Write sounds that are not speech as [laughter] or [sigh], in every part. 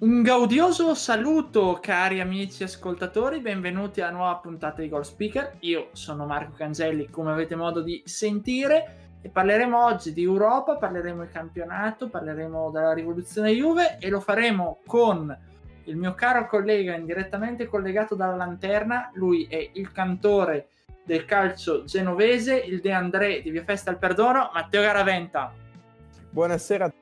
Un gaudioso saluto cari amici ascoltatori, benvenuti alla nuova puntata di Goal Speaker. Io sono Marco Cangelli, come avete modo di sentire, e parleremo oggi di Europa, parleremo del campionato, parleremo della rivoluzione Juve e lo faremo con il mio caro collega indirettamente collegato dalla lanterna, lui è il cantore del calcio genovese, il De André di Via Festa al Perdono, Matteo Garaventa. Buonasera a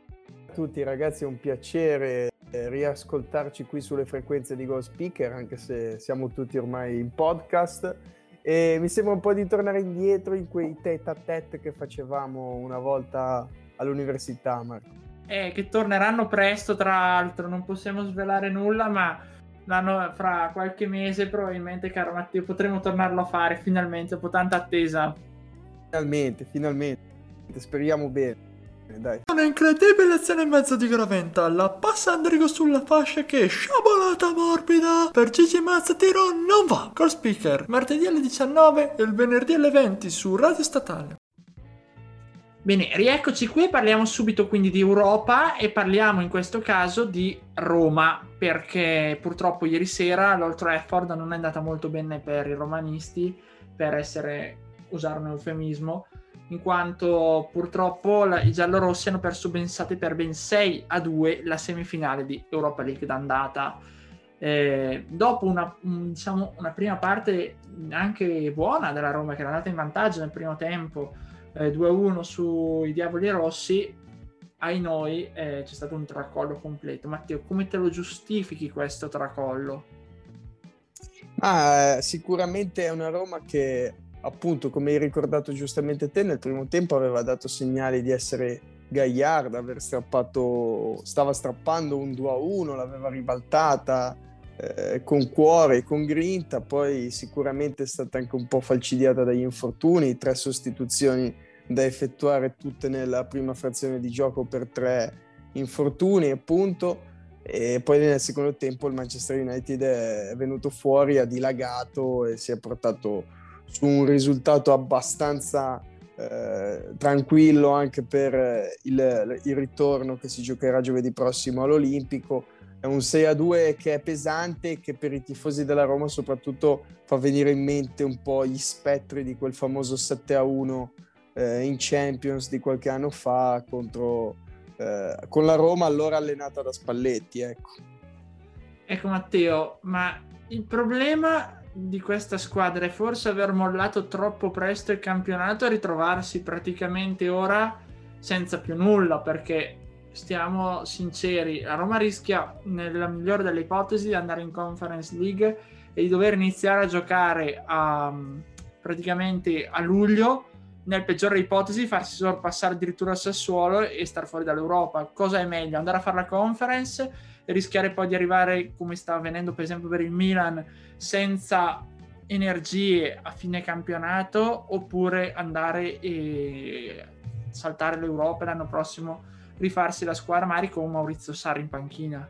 tutti ragazzi, è un piacere eh, riascoltarci qui sulle frequenze di Go Speaker, anche se siamo tutti ormai in podcast. E mi sembra un po' di tornare indietro in quei tete a tete che facevamo una volta all'università, Marco. Eh, che torneranno presto, tra l'altro, non possiamo svelare nulla, ma l'anno, fra qualche mese probabilmente, caro Matteo, potremo tornarlo a fare finalmente, dopo tanta attesa. Finalmente, finalmente, speriamo bene. Dai. Una incredibile azione in mezzo di Graventa, la passa Andrigo sulla fascia che sciabolata morbida per Gigi Mazza tiro non va. Col speaker, martedì alle 19 e il venerdì alle 20 su Radio Statale. Bene, rieccoci qui, parliamo subito quindi di Europa e parliamo in questo caso di Roma, perché purtroppo ieri sera l'Old Trafford non è andata molto bene per i romanisti, per essere, usare un eufemismo, in quanto purtroppo la, i giallorossi hanno perso ben 7 per ben 6 a 2 la semifinale di Europa League d'andata. Eh, dopo una, diciamo, una, prima parte anche buona della Roma che era andata in vantaggio nel primo tempo eh, 2-1 sui Diavoli Rossi ai noi eh, c'è stato un tracollo completo Matteo come te lo giustifichi questo tracollo? Ah, sicuramente è una Roma che appunto, come hai ricordato giustamente te, nel primo tempo aveva dato segnali di essere Gagliard, aver strappato, stava strappando un 2 a 1, l'aveva ribaltata eh, con cuore con grinta, poi sicuramente è stata anche un po' falcidiata dagli infortuni, tre sostituzioni da effettuare tutte nella prima frazione di gioco per tre infortuni appunto e poi nel secondo tempo il Manchester United è venuto fuori, ha dilagato e si è portato su un risultato abbastanza eh, tranquillo anche per eh, il, il, ritorno che si giocherà giovedì prossimo all'Olimpico. È un 6 a 2 che è pesante e che per i tifosi della Roma soprattutto fa venire in mente un po' gli spettri di quel famoso 7 a 1 eh, in Champions di qualche anno fa contro, eh, con la Roma allora allenata da Spalletti. Ecco. ecco Matteo, ma il problema di questa squadra è forse aver mollato troppo presto il campionato e ritrovarsi praticamente ora senza più nulla perché stiamo sinceri la Roma rischia nella migliore delle ipotesi di andare in Conference League e di dover iniziare a giocare a, praticamente a luglio nel peggiore ipotesi farsi sorpassare addirittura il Sassuolo e star fuori dall'Europa. Cosa è meglio andare a fare la conference rischiare poi di arrivare come sta avvenendo per esempio per il Milan senza energie a fine campionato oppure andare e saltare l'Europa l'anno prossimo rifarsi la squadra magari con Maurizio Sarri in panchina?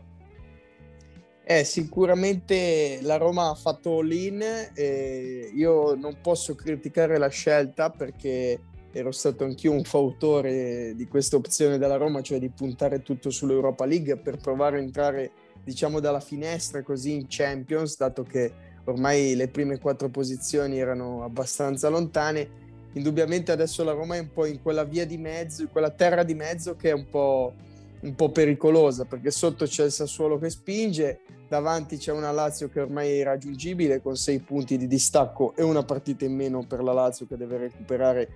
Eh, sicuramente la Roma ha fatto all-in e io non posso criticare la scelta perché ero stato anch'io un fautore di questa opzione della Roma, cioè di puntare tutto sull'Europa League per provare a entrare diciamo dalla finestra così in Champions, dato che ormai le prime quattro posizioni erano abbastanza lontane. Indubbiamente adesso la Roma è un po' in quella via di mezzo, in quella terra di mezzo che è un po', un po pericolosa, perché sotto c'è il Sassuolo che spinge, davanti c'è una Lazio che ormai è irraggiungibile con sei punti di distacco e una partita in meno per la Lazio che deve recuperare,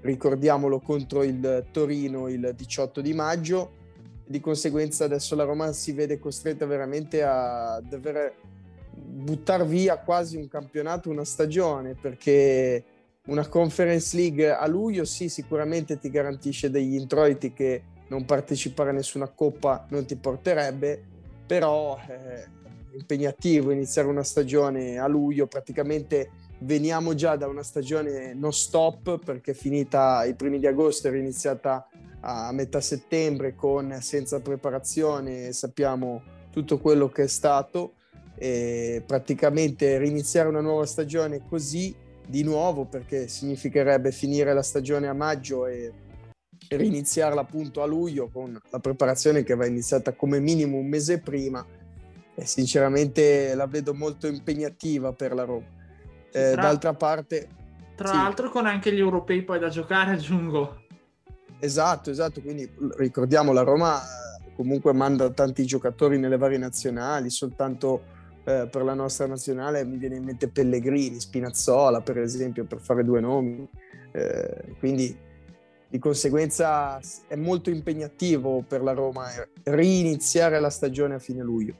ricordiamolo, contro il Torino il 18 di maggio. Di conseguenza adesso la Roma si vede costretta veramente a dover buttare via quasi un campionato, una stagione, perché una Conference League a luglio sì, sicuramente ti garantisce degli introiti che non partecipare a nessuna coppa non ti porterebbe, però eh, impegnativo iniziare una stagione a luglio, praticamente veniamo già da una stagione non stop perché è finita i primi di agosto, era iniziata a metà settembre con senza preparazione, sappiamo tutto quello che è stato e praticamente riniziare una nuova stagione così di nuovo perché significherebbe finire la stagione a maggio e riniziarla appunto a luglio con la preparazione che va iniziata come minimo un mese prima e sinceramente la vedo molto impegnativa per la Roma. Eh, tra, d'altra parte... Tra sì. l'altro con anche gli europei poi da giocare [laughs] aggiungo. Esatto, esatto, quindi ricordiamo la Roma comunque manda tanti giocatori nelle varie nazionali, soltanto eh, per la nostra nazionale mi viene in mente Pellegrini, Spinazzola per esempio, per fare due nomi. Eh, quindi di conseguenza è molto impegnativo per la Roma riniziare la stagione a fine luglio.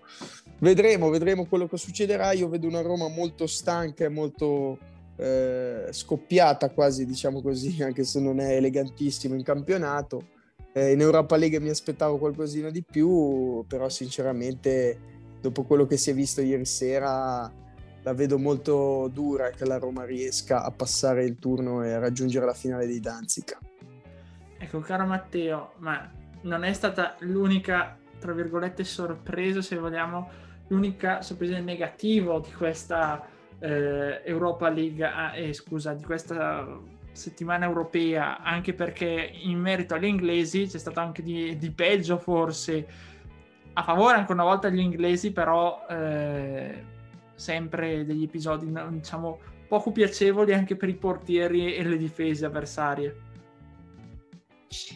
Vedremo, vedremo quello che succederà. Io vedo una Roma molto stanca e molto eh, scoppiata quasi, diciamo così, [laughs] anche se non è elegantissimo in campionato. Eh, in Europa League mi aspettavo qualcosina di più, però sinceramente dopo quello che si è visto ieri sera la vedo molto dura che la Roma riesca a passare il turno e a raggiungere la finale di Danzica. Ecco, caro Matteo, ma non è stata l'unica, tra virgolette, sorpresa, se vogliamo, l'unica sorpresa in negativo di questa eh, Europa League, ah, eh, scusa, di questa settimana europea, anche perché in merito agli inglesi c'è stato anche di, di peggio forse, a favore ancora una volta degli inglesi, però eh, sempre degli episodi, diciamo, poco piacevoli anche per i portieri e le difese avversarie.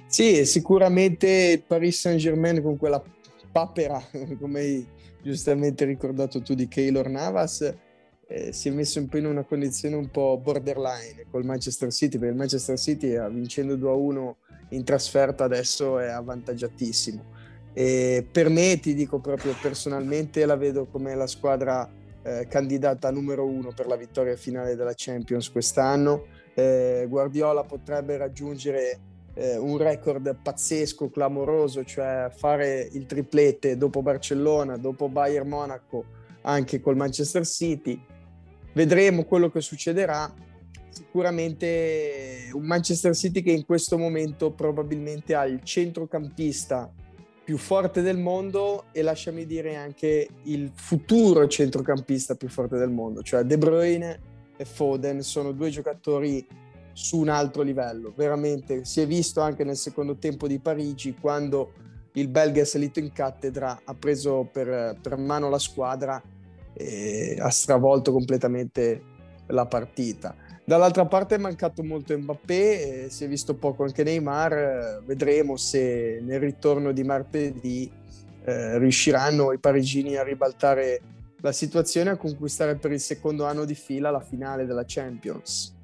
Sì, sicuramente il Paris Saint-Germain con quella papera, [laughs] come giustamente ricordato tu, di Keylor Navas, eh, si è messo un po' in una condizione un po' borderline col Manchester City, perché il Manchester City vincendo 2-1 in trasferta adesso è avvantaggiatissimo. E per me, ti dico proprio personalmente, la vedo come la squadra eh, candidata numero uno per la vittoria finale della Champions quest'anno. Eh, Guardiola potrebbe raggiungere eh, un record pazzesco, clamoroso, cioè fare il triplete dopo Barcellona, dopo Bayern Monaco, anche col Manchester City. Vedremo quello che succederà. Sicuramente un Manchester City che in questo momento probabilmente ha il centrocampista più forte del mondo e lasciami dire anche il futuro centrocampista più forte del mondo, cioè De Bruyne e Foden sono due giocatori su un altro livello. Veramente si è visto anche nel secondo tempo di Parigi quando il belga è salito in cattedra, ha preso per, per mano la squadra e ha stravolto completamente la partita. Dall'altra parte è mancato molto Mbappé, si è visto poco anche Neymar, vedremo se nel ritorno di martedì eh, riusciranno i parigini a ribaltare la situazione e a conquistare per il secondo anno di fila la finale della Champions.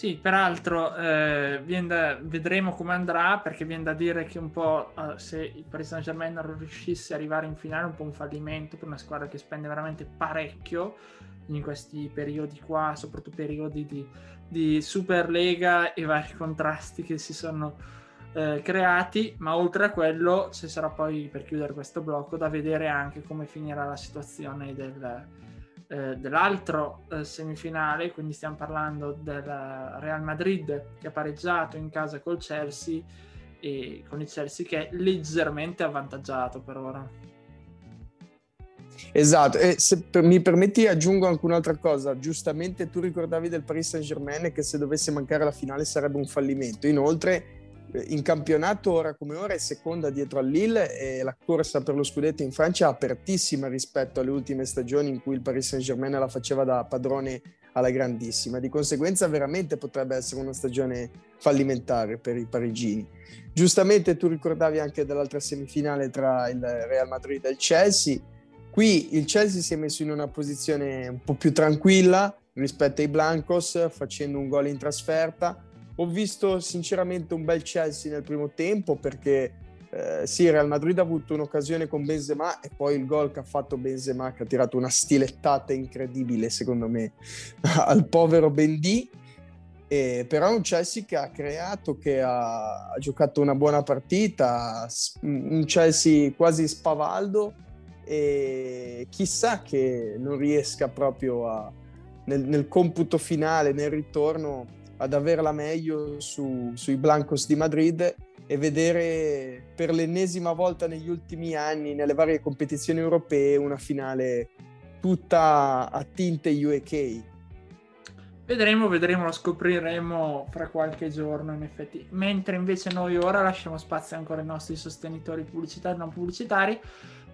Sì, peraltro eh, da, vedremo come andrà perché viene da dire che un po' uh, se il Paris Saint Germain non riuscisse ad arrivare in finale è un po' un fallimento per una squadra che spende veramente parecchio in questi periodi qua, soprattutto periodi di, di Superlega e vari contrasti che si sono eh, creati, ma oltre a quello ci sarà poi per chiudere questo blocco da vedere anche come finirà la situazione del eh, dell'altro eh, semifinale, quindi stiamo parlando del Real Madrid che ha pareggiato in casa col Chelsea e con il Chelsea che è leggermente avvantaggiato per ora. Esatto, e se per, mi permetti aggiungo anche un'altra cosa, giustamente tu ricordavi del Paris Saint Germain che se dovesse mancare la finale sarebbe un fallimento, inoltre in campionato ora come ora è seconda dietro al Lille e la corsa per lo scudetto in Francia è apertissima rispetto alle ultime stagioni in cui il Paris Saint-Germain la faceva da padrone alla grandissima. Di conseguenza veramente potrebbe essere una stagione fallimentare per i parigini. Giustamente tu ricordavi anche dell'altra semifinale tra il Real Madrid e il Chelsea. Qui il Chelsea si è messo in una posizione un po' più tranquilla rispetto ai Blancos facendo un gol in trasferta ho visto sinceramente un bel Chelsea nel primo tempo perché eh, sì, Real Madrid ha avuto un'occasione con Benzema e poi il gol che ha fatto Benzema che ha tirato una stilettata incredibile secondo me [laughs] al povero Bendy eh, però è un Chelsea che ha creato, che ha, ha, giocato una buona partita, un Chelsea quasi spavaldo e chissà che non riesca proprio a, nel, nel computo finale, nel ritorno, ad averla meglio su, sui Blancos di Madrid e vedere per l'ennesima volta negli ultimi anni, nelle varie competizioni europee, una finale tutta a tinte UEK. Vedremo, vedremo, lo scopriremo fra qualche giorno in effetti. Mentre invece noi ora lasciamo spazio ancora ai nostri sostenitori pubblicitari e non pubblicitari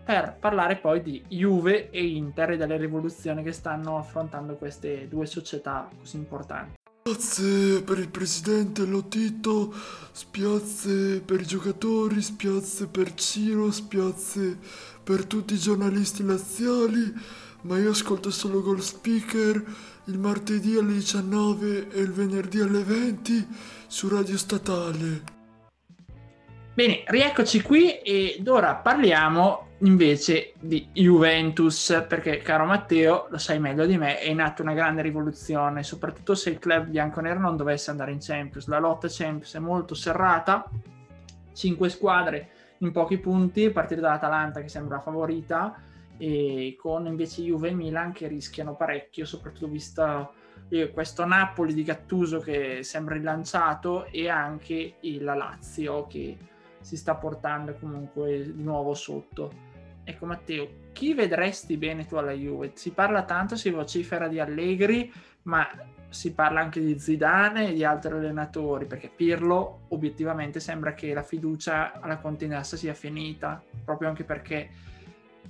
per parlare poi di Juve e Inter e delle rivoluzioni che stanno affrontando queste due società così importanti. Spiazze per il presidente Lotito, spiazze per i giocatori, spiazze per Ciro, spiazze per tutti i giornalisti laziali, ma io ascolto solo Gold Speaker il martedì alle 19 e il venerdì alle 20 su Radio Statale. Bene, rieccoci qui ed ora parliamo invece di Juventus, perché caro Matteo, lo sai meglio di me, è in atto una grande rivoluzione, soprattutto se il club bianconero non dovesse andare in Champions. La lotta Champions è molto serrata, cinque squadre in pochi punti, a partire dall'Atalanta che sembra favorita, e con invece Juve e Milan che rischiano parecchio, soprattutto visto eh, questo Napoli di Gattuso che sembra rilanciato e anche la Lazio che si sta portando comunque di nuovo sotto. Ecco Matteo, chi vedresti bene tu alla Juve? Si parla tanto, si vocifera di Allegri, ma si parla anche di Zidane e di altri allenatori, perché Pirlo obiettivamente sembra che la fiducia alla continenza sia finita, proprio anche perché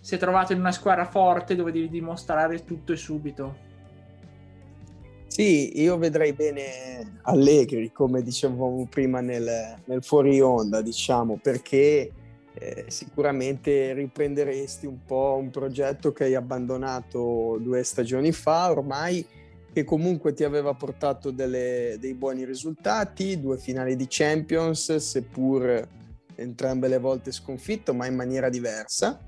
si è trovato in una squadra forte dove devi dimostrare tutto e subito. Sì, io vedrei bene Allegri, come dicevamo prima nel, nel fuori onda, diciamo, perché eh, sicuramente riprenderesti un po' un progetto che hai abbandonato due stagioni fa ormai, che comunque ti aveva portato delle, dei buoni risultati, due finali di Champions, seppur entrambe le volte sconfitto, ma in maniera diversa.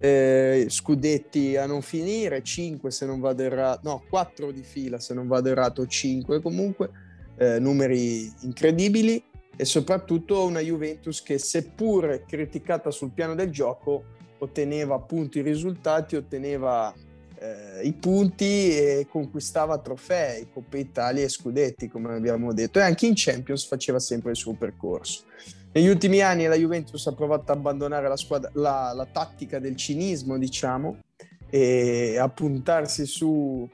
Eh, scudetti a non finire, 5 se non vado errato, no, 4 di fila se non vado errato, 5 comunque, eh, numeri incredibili e soprattutto una Juventus che seppur criticata sul piano del gioco otteneva appunto i risultati, otteneva eh, i punti e conquistava trofei, Coppa Italia e Scudetti come abbiamo detto e anche in Champions faceva sempre il suo percorso. Negli ultimi anni la Juventus ha provato ad abbandonare la, squadra, la, la tattica del cinismo diciamo e a puntarsi su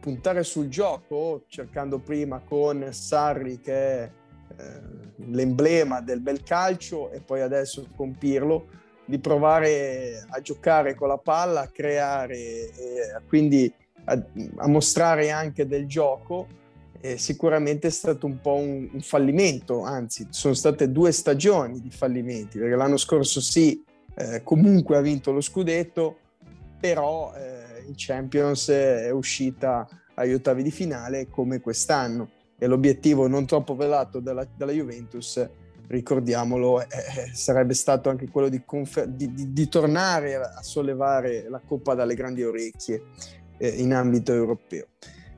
puntare sul gioco cercando prima con Sarri che è eh, l'emblema del bel calcio e poi adesso con Pirlo di provare a giocare con la palla, a creare e quindi a, a mostrare anche del gioco. E sicuramente è stato un po' un, un, fallimento, anzi sono state due stagioni di fallimenti, perché l'anno scorso sì, eh, comunque ha vinto lo scudetto, però eh, in Champions è uscita agli ottavi di finale come quest'anno e l'obiettivo non troppo velato della, della Juventus, ricordiamolo, eh, sarebbe stato anche quello di, confer- di, di, di, tornare a sollevare la coppa dalle grandi orecchie eh, in ambito europeo.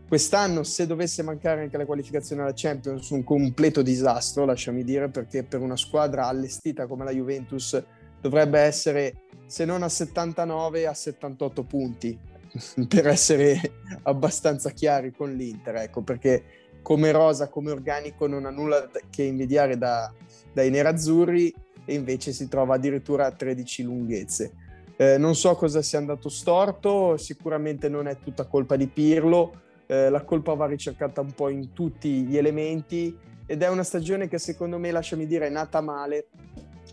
Quest'anno, se dovesse mancare anche la qualificazione alla Champions, un completo disastro, lasciami dire, perché per una squadra allestita come la Juventus dovrebbe essere, se non a 79, a 78 punti, [laughs] per essere abbastanza chiari con l'Inter, ecco, perché come rosa, come organico, non ha nulla che invidiare da, dai nerazzurri e invece si trova addirittura a 13 lunghezze. Eh, non so cosa sia andato storto, sicuramente non è tutta colpa di Pirlo, eh, la colpa va ricercata un po' in tutti gli elementi ed è una stagione che secondo me, lasciami dire, è nata male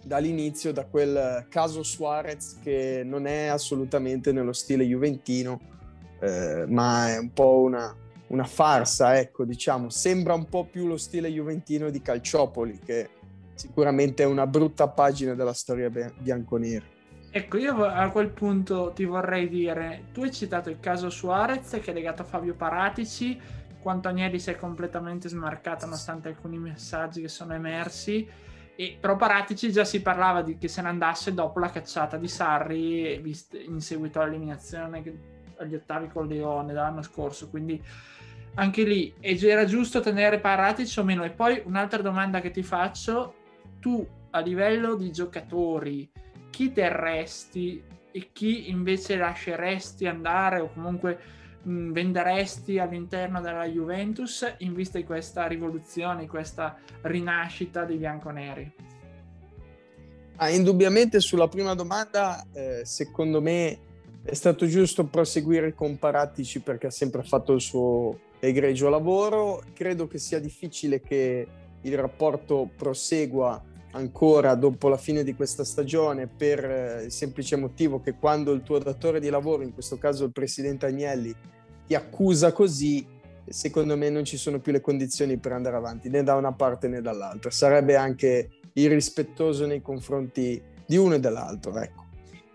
dall'inizio, da quel caso Suarez che non è assolutamente nello stile juventino, eh, ma è un po' una, una farsa, ecco, diciamo, sembra un po' più lo stile juventino di Calciopoli, che sicuramente è una brutta pagina della storia bianconera. Ecco, io a quel punto ti vorrei dire, tu hai citato il caso Suarez che è legato a Fabio Paratici, quanto Agnelli si è completamente smarcato nonostante alcuni messaggi che sono emersi, e, però Paratici già si parlava di che se ne andasse dopo la cacciata di Sarri in seguito all'eliminazione agli ottavi con Leone dell'anno scorso, quindi anche lì era giusto tenere Paratici o meno? E poi un'altra domanda che ti faccio, tu a livello di giocatori, chi terresti e chi invece lasceresti andare o comunque mh, venderesti all'interno della Juventus in vista di questa rivoluzione, questa rinascita dei bianconeri? Ah, indubbiamente sulla prima domanda, eh, secondo me è stato giusto proseguire con Paratici perché ha sempre fatto il suo egregio lavoro. Credo che sia difficile che il rapporto prosegua ancora dopo la fine di questa stagione per eh, il semplice motivo che quando il tuo datore di lavoro, in questo caso il presidente Agnelli, ti accusa così, secondo me non ci sono più le condizioni per andare avanti né da una parte né dall'altra. Sarebbe anche irrispettoso nei confronti di uno e dell'altro. Ecco.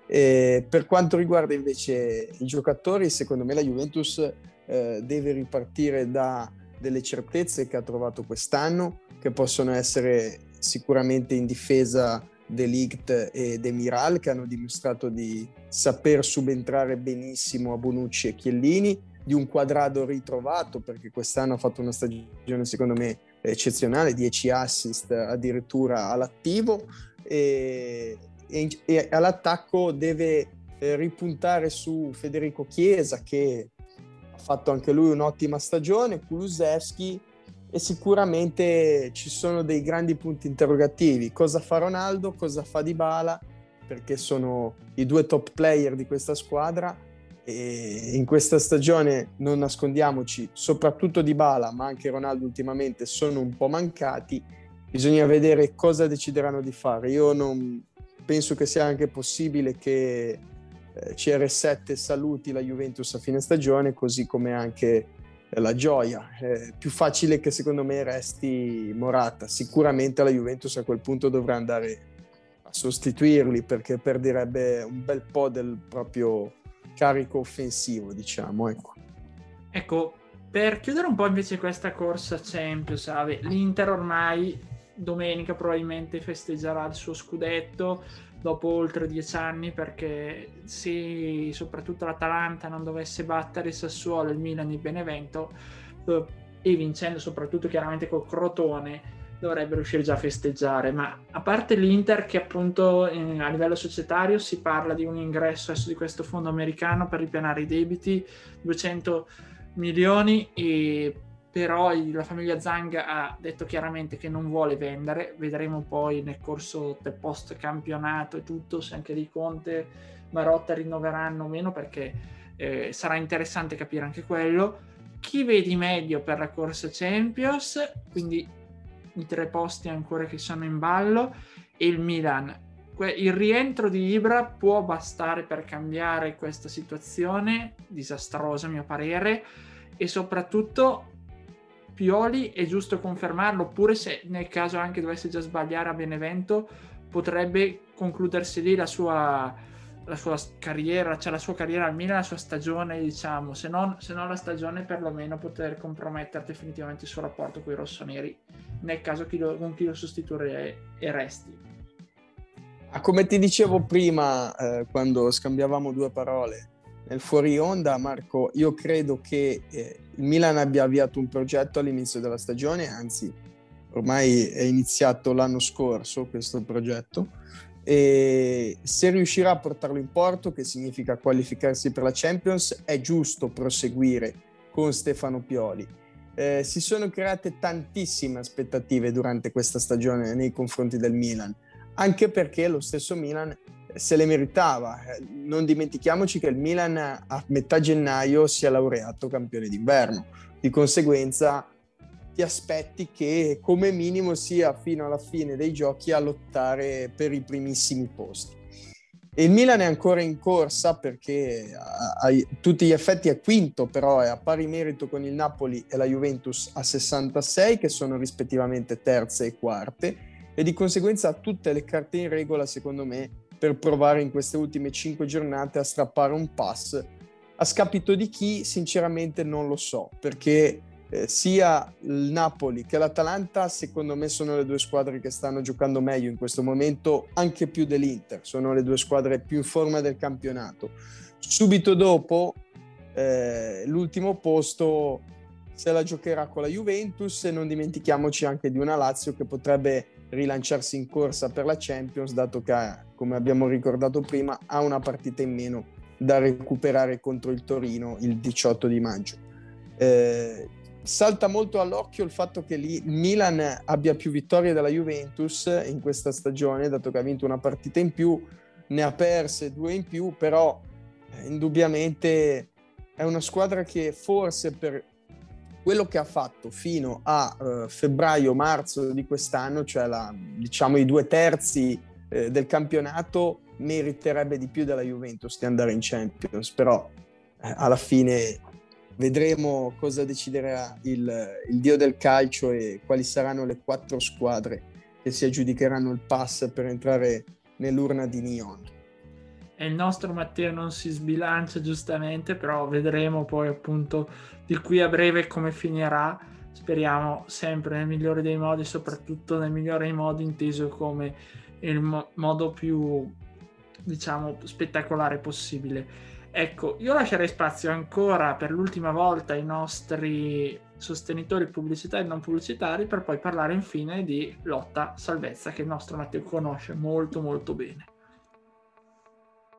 E per quanto riguarda invece i giocatori, secondo me la Juventus eh, deve ripartire da delle certezze che ha trovato quest'anno, che possono essere sicuramente in difesa Delict e Demiral che hanno dimostrato di saper subentrare benissimo a Bonucci e Chiellini, di un quadrado ritrovato perché quest'anno ha fatto una stagione secondo me eccezionale, 10 assist addirittura all'attivo e, e, e all'attacco deve eh, ripuntare su Federico Chiesa che ha fatto anche lui un'ottima stagione, Kulusevski e sicuramente ci sono dei grandi punti interrogativi. Cosa fa Ronaldo? Cosa fa Dybala? Perché sono i due top player di questa squadra e in questa stagione non nascondiamoci, soprattutto Dybala, ma anche Ronaldo ultimamente sono un po' mancati. Bisogna vedere cosa decideranno di fare. Io non penso che sia anche possibile che eh, CR7 saluti la Juventus a fine stagione, così come anche la gioia. È più facile che secondo me resti Morata. Sicuramente la Juventus a quel punto dovrà andare a sostituirli perché perderebbe un bel po' del proprio carico offensivo, diciamo. Ecco. ecco, per chiudere un po' invece questa corsa Champions, l'Inter ormai domenica probabilmente festeggerà il suo scudetto dopo oltre dieci anni perché se soprattutto l'Atalanta non dovesse battere il Sassuolo, il Milan, il Benevento eh, e vincendo soprattutto chiaramente col Crotone dovrebbe riuscire già a festeggiare. Ma a parte l'Inter che appunto eh, a livello societario si parla di un ingresso adesso di questo fondo americano per ripianare i debiti 200 milioni e però la famiglia Zhang ha detto chiaramente che non vuole vendere, vedremo poi nel corso del post campionato e tutto se anche di Conte Marotta rinnoveranno o meno perché eh, sarà interessante capire anche quello. Chi vedi meglio per la corsa Champions, quindi i tre posti ancora che sono in ballo. E il Milan. Il rientro di Ibra può bastare per cambiare questa situazione? Disastrosa a mio parere. E soprattutto Pioli è giusto confermarlo, oppure se nel caso anche dovesse già sbagliare a Benevento, potrebbe concludersi lì la sua, la sua carriera, cioè la sua carriera al Milan, la sua stagione, diciamo, se non, se non la stagione perlomeno poter compromettere definitivamente il suo rapporto con i rossoneri, nel caso chi lo, con chi lo sostituire e resti. Ah, come ti dicevo prima, eh, quando scambiavamo due parole, nel fuori onda, Marco, io credo che eh, il Milan abbia avviato un progetto all'inizio della stagione, anzi ormai è iniziato l'anno scorso questo progetto, e se riuscirà a portarlo in porto, che significa qualificarsi per la Champions, è giusto proseguire con Stefano Pioli. Eh, si sono create tantissime aspettative durante questa stagione nei confronti del Milan, anche perché lo stesso Milan se le meritava. Non dimentichiamoci che il Milan a metà gennaio si è laureato campione d'inverno, di conseguenza ti aspetti che come minimo sia fino alla fine dei giochi a lottare per i primissimi posti. E il Milan è ancora in corsa perché a, a, tutti gli effetti è quinto, però è a pari merito con il Napoli e la Juventus a 66, che sono rispettivamente terze e quarte, e di conseguenza ha tutte le carte in regola, secondo me, per provare in queste ultime cinque giornate a strappare un pass. A scapito di chi, sinceramente non lo so, perché eh, sia il Napoli che l'Atalanta, secondo me, sono le due squadre che stanno giocando meglio in questo momento, anche più dell'Inter. Sono le due squadre più in forma del campionato. Subito dopo, eh, l'ultimo posto se la giocherà con la Juventus e non dimentichiamoci anche di una Lazio che potrebbe rilanciarsi in corsa per la Champions, dato che, come abbiamo ricordato prima, ha una partita in meno da recuperare contro il Torino il 18 di maggio. Eh, salta molto all'occhio il fatto che il Milan abbia più vittorie della Juventus in questa stagione, dato che ha vinto una partita in più, ne ha perse due in più, però eh, indubbiamente è una squadra che forse per quello che ha fatto fino a uh, febbraio-marzo di quest'anno, cioè la, diciamo i due terzi eh, del campionato, meriterebbe di più della Juventus di andare in Champions, però eh, alla fine vedremo cosa deciderà il, il, dio del calcio e quali saranno le quattro squadre che si aggiudicheranno il pass per entrare nell'urna di Nyon. E il nostro Matteo non si sbilancia giustamente, però vedremo poi appunto di qui a breve come finirà. Speriamo sempre nel migliore dei modi, soprattutto nel migliore dei modi inteso come il mo- modo più diciamo spettacolare possibile. Ecco, io lascerei spazio ancora per l'ultima volta ai nostri sostenitori pubblicitari e non pubblicitari per poi parlare infine di lotta salvezza che il nostro Matteo conosce molto molto bene.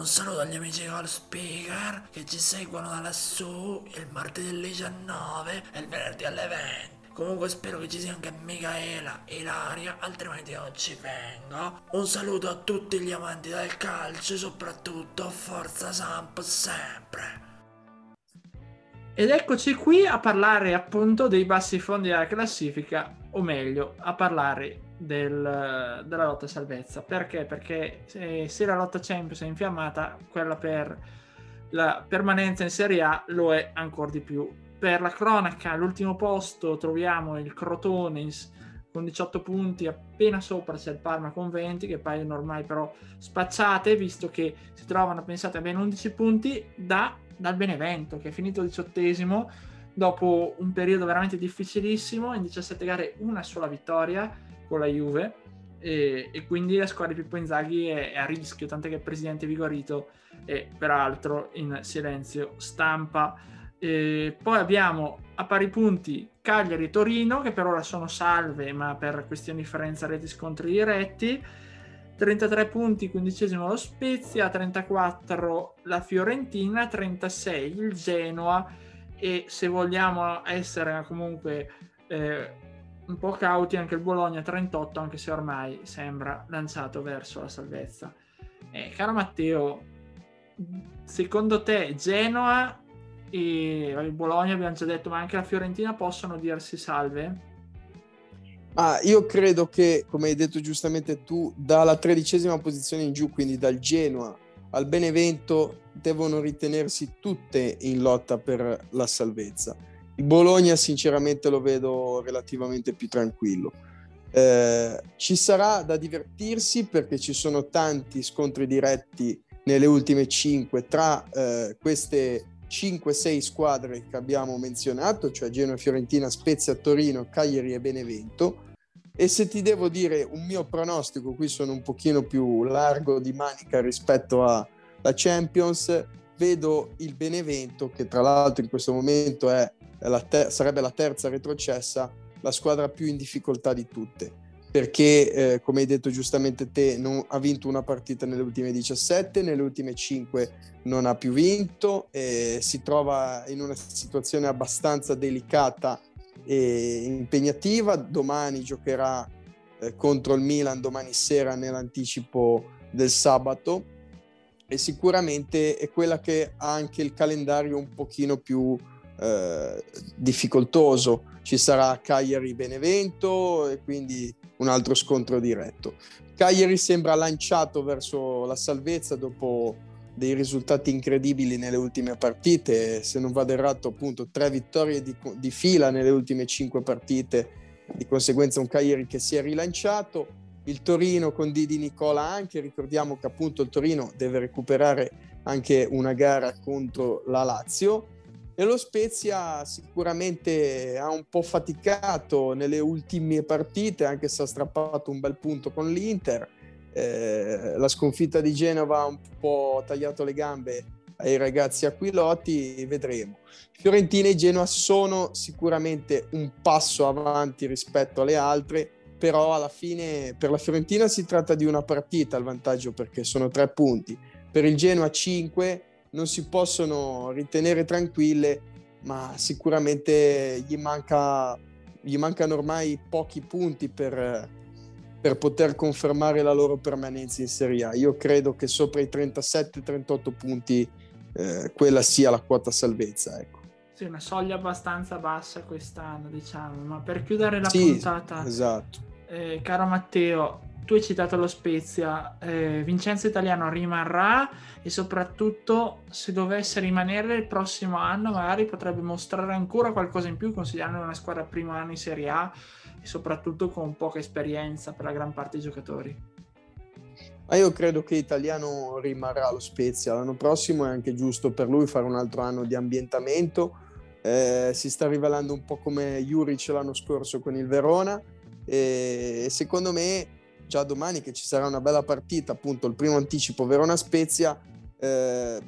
Un saluto agli amici call speaker che ci seguono da lassù il martedì alle 19 e il venerdì alle 20. Comunque spero che ci sia anche Michaela e Ilaria, altrimenti non ci vengo. Un saluto a tutti gli amanti del calcio e soprattutto Forza Samp sempre. Ed eccoci qui a parlare appunto dei bassi fondi della classifica, o meglio, a parlare del, della lotta salvezza. Perché? Perché se, se, la lotta Champions è infiammata, quella per la permanenza in Serie A lo è ancora di più per la cronaca, all'ultimo posto troviamo il Crotone con 18 punti, appena sopra c'è il Parma con 20, che paiono ormai però spacciate, visto che si trovano, pensate, a ben 11 punti da, dal Benevento, che è finito diciottesimo dopo un periodo veramente difficilissimo, in 17 gare una sola vittoria con la Juve, e, e quindi la squadra di Pippo Inzaghi è, è a rischio, tant'è che il presidente Vigorito è peraltro in silenzio stampa e poi abbiamo a pari punti Cagliari e Torino, che per ora sono salve, ma per questioni di differenza reti scontri diretti. 33 punti, quindicesimo lo Spezia, 34 la Fiorentina, 36 il Genoa e se vogliamo essere comunque eh, un po' cauti anche il Bologna 38, anche se ormai sembra lanciato verso la salvezza. Eh, caro Matteo, secondo te Genoa e il Bologna abbiamo già detto, ma anche la Fiorentina possono dirsi salve? Ah, io credo che, come hai detto giustamente tu, dalla tredicesima posizione in giù, quindi dal Genoa al Benevento, devono ritenersi tutte in lotta per la salvezza. Bologna, sinceramente, lo vedo relativamente più tranquillo. Eh, ci sarà da divertirsi perché ci sono tanti scontri diretti nelle ultime cinque tra eh, queste 5-6 squadre che abbiamo menzionato, cioè Genoa, Fiorentina, Spezia, Torino, Cagliari e Benevento. E se ti devo dire un mio pronostico, qui sono un pochino più largo di manica rispetto alla Champions, vedo il Benevento, che tra l'altro in questo momento la ter- sarebbe la terza retrocessa, la squadra più in difficoltà di tutte. Perché eh, come hai detto giustamente te non, ha vinto una partita nelle ultime 17, nelle ultime 5 non ha più vinto, e si trova in una situazione abbastanza delicata e impegnativa, domani giocherà eh, contro il Milan domani sera nell'anticipo del sabato. E sicuramente è quella che ha anche il calendario un pochino più eh, difficoltoso. Ci sarà Cagliari-Benevento e quindi un altro scontro diretto. Cagliari sembra lanciato verso la salvezza dopo dei risultati incredibili nelle ultime partite, se non vado errato appunto tre vittorie di, di fila nelle ultime cinque partite, di conseguenza un Cagliari che si è rilanciato, il Torino con Didi Nicola anche, ricordiamo che appunto il Torino deve recuperare anche una gara contro la Lazio e lo Spezia sicuramente ha un po' faticato nelle ultime partite, anche se ha strappato un bel punto con l'Inter. Eh, la sconfitta di Genova ha un po' tagliato le gambe ai ragazzi aquiloti, vedremo. Fiorentina e Genoa sono sicuramente un passo avanti rispetto alle altre però alla fine per la Fiorentina si tratta di una partita il vantaggio perché sono tre punti, per il Genoa 5 non si possono ritenere tranquille, ma sicuramente gli, manca, gli mancano ormai pochi punti per, per poter confermare la loro permanenza in Serie A. Io credo che sopra i 37-38 punti eh, quella sia la quota salvezza. Ecco. Sì, una soglia abbastanza bassa quest'anno, diciamo, ma per chiudere la Sì, puntata, Esatto. eh, caro Matteo, tu hai citato lo Spezia, eh, Vincenzo Italiano rimarrà e soprattutto se dovesse rimanere il prossimo anno magari potrebbe mostrare ancora qualcosa in più considerando una squadra primo anno in Serie A e soprattutto con poca esperienza per la gran parte dei giocatori. Ma io credo che Italiano rimarrà allo Spezia. L'anno prossimo è anche giusto per lui fare un altro anno di ambientamento. Eh, si sta rivelando un po' come Juric l'anno scorso con il Verona e secondo me già domani che ci sarà una bella partita, appunto il primo anticipo Verona-Spezia, eh,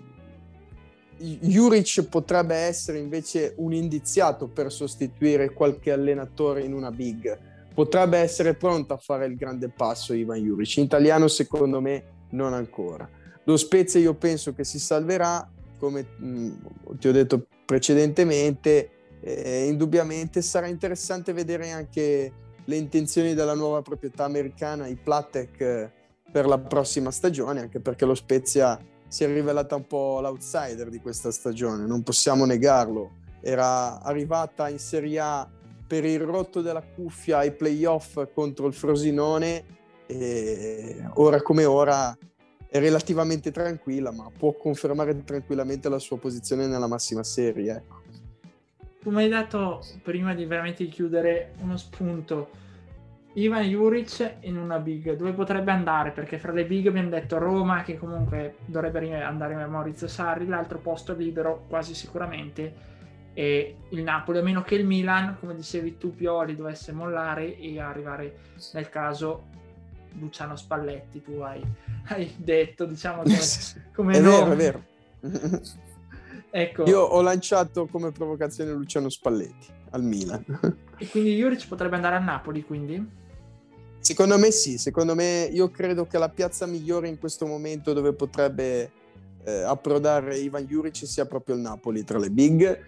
Juric potrebbe essere invece un indiziato per sostituire qualche allenatore in una big. Potrebbe essere pronto a fare il grande passo Ivan Juric. In italiano secondo me non ancora. Lo Spezia io penso che si salverà, come mh, ti ho detto precedentemente, eh, indubbiamente sarà interessante vedere anche le intenzioni della nuova proprietà americana, i Platek, eh, per la prossima stagione, anche perché lo Spezia si è rivelata un po' l'outsider di questa stagione, non possiamo negarlo. Era arrivata in Serie A per il rotto della cuffia ai playoff contro il Frosinone e ora come ora è relativamente tranquilla, ma può confermare tranquillamente la sua posizione nella massima serie. Ecco. Tu mi hai dato, prima di veramente chiudere, uno spunto. Ivan Juric in una big, dove potrebbe andare? Perché fra le big abbiamo detto Roma, che comunque dovrebbe andare a Maurizio Sarri, l'altro posto libero quasi sicuramente, e il Napoli, a meno che il Milan, come dicevi tu, Pioli, dovesse mollare e arrivare nel caso Luciano Spalletti, tu hai, hai detto, diciamo, [laughs] come, come è nome. vero, è vero. Ecco. Io ho lanciato come provocazione Luciano Spalletti al Milan. [laughs] E quindi Juric potrebbe andare a Napoli, quindi? Secondo me sì, secondo me io credo che la piazza migliore in questo momento dove potrebbe eh, approdare Ivan Juric sia proprio il Napoli tra le big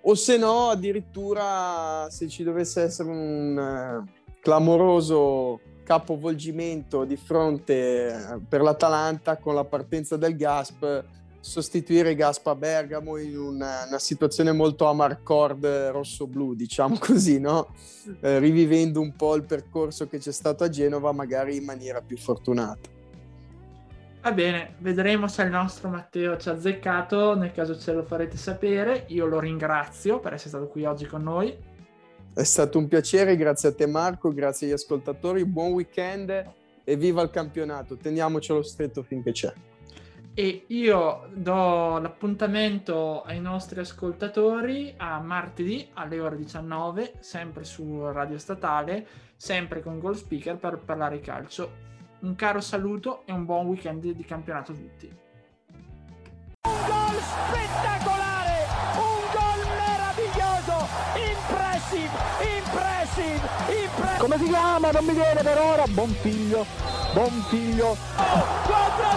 o se no addirittura se ci dovesse essere un eh, clamoroso capovolgimento di fronte eh, per l'Atalanta con la partenza del Gasp sostituire Gaspa Bergamo in una, una, situazione molto amarcord rosso-blu, diciamo [laughs] così, no? Eh, rivivendo un po' il percorso che c'è stato a Genova, magari in maniera più fortunata. Va bene, vedremo se il nostro Matteo ci ha azzeccato, nel caso ce lo farete sapere. Io lo ringrazio per essere stato qui oggi con noi. È stato un piacere, grazie a te Marco, grazie agli ascoltatori, buon weekend e viva il campionato, teniamocelo stretto finché c'è e io do l'appuntamento ai nostri ascoltatori a martedì alle ore 19, sempre su Radio Statale, sempre con Goal Speaker per parlare calcio. Un caro saluto e un buon weekend di campionato a tutti. Un gol spettacolare, un gol meraviglioso, impressive, impressive, impressive. Come si chiama? Non mi viene per ora. Buon figlio, buon figlio. Oh, 4 a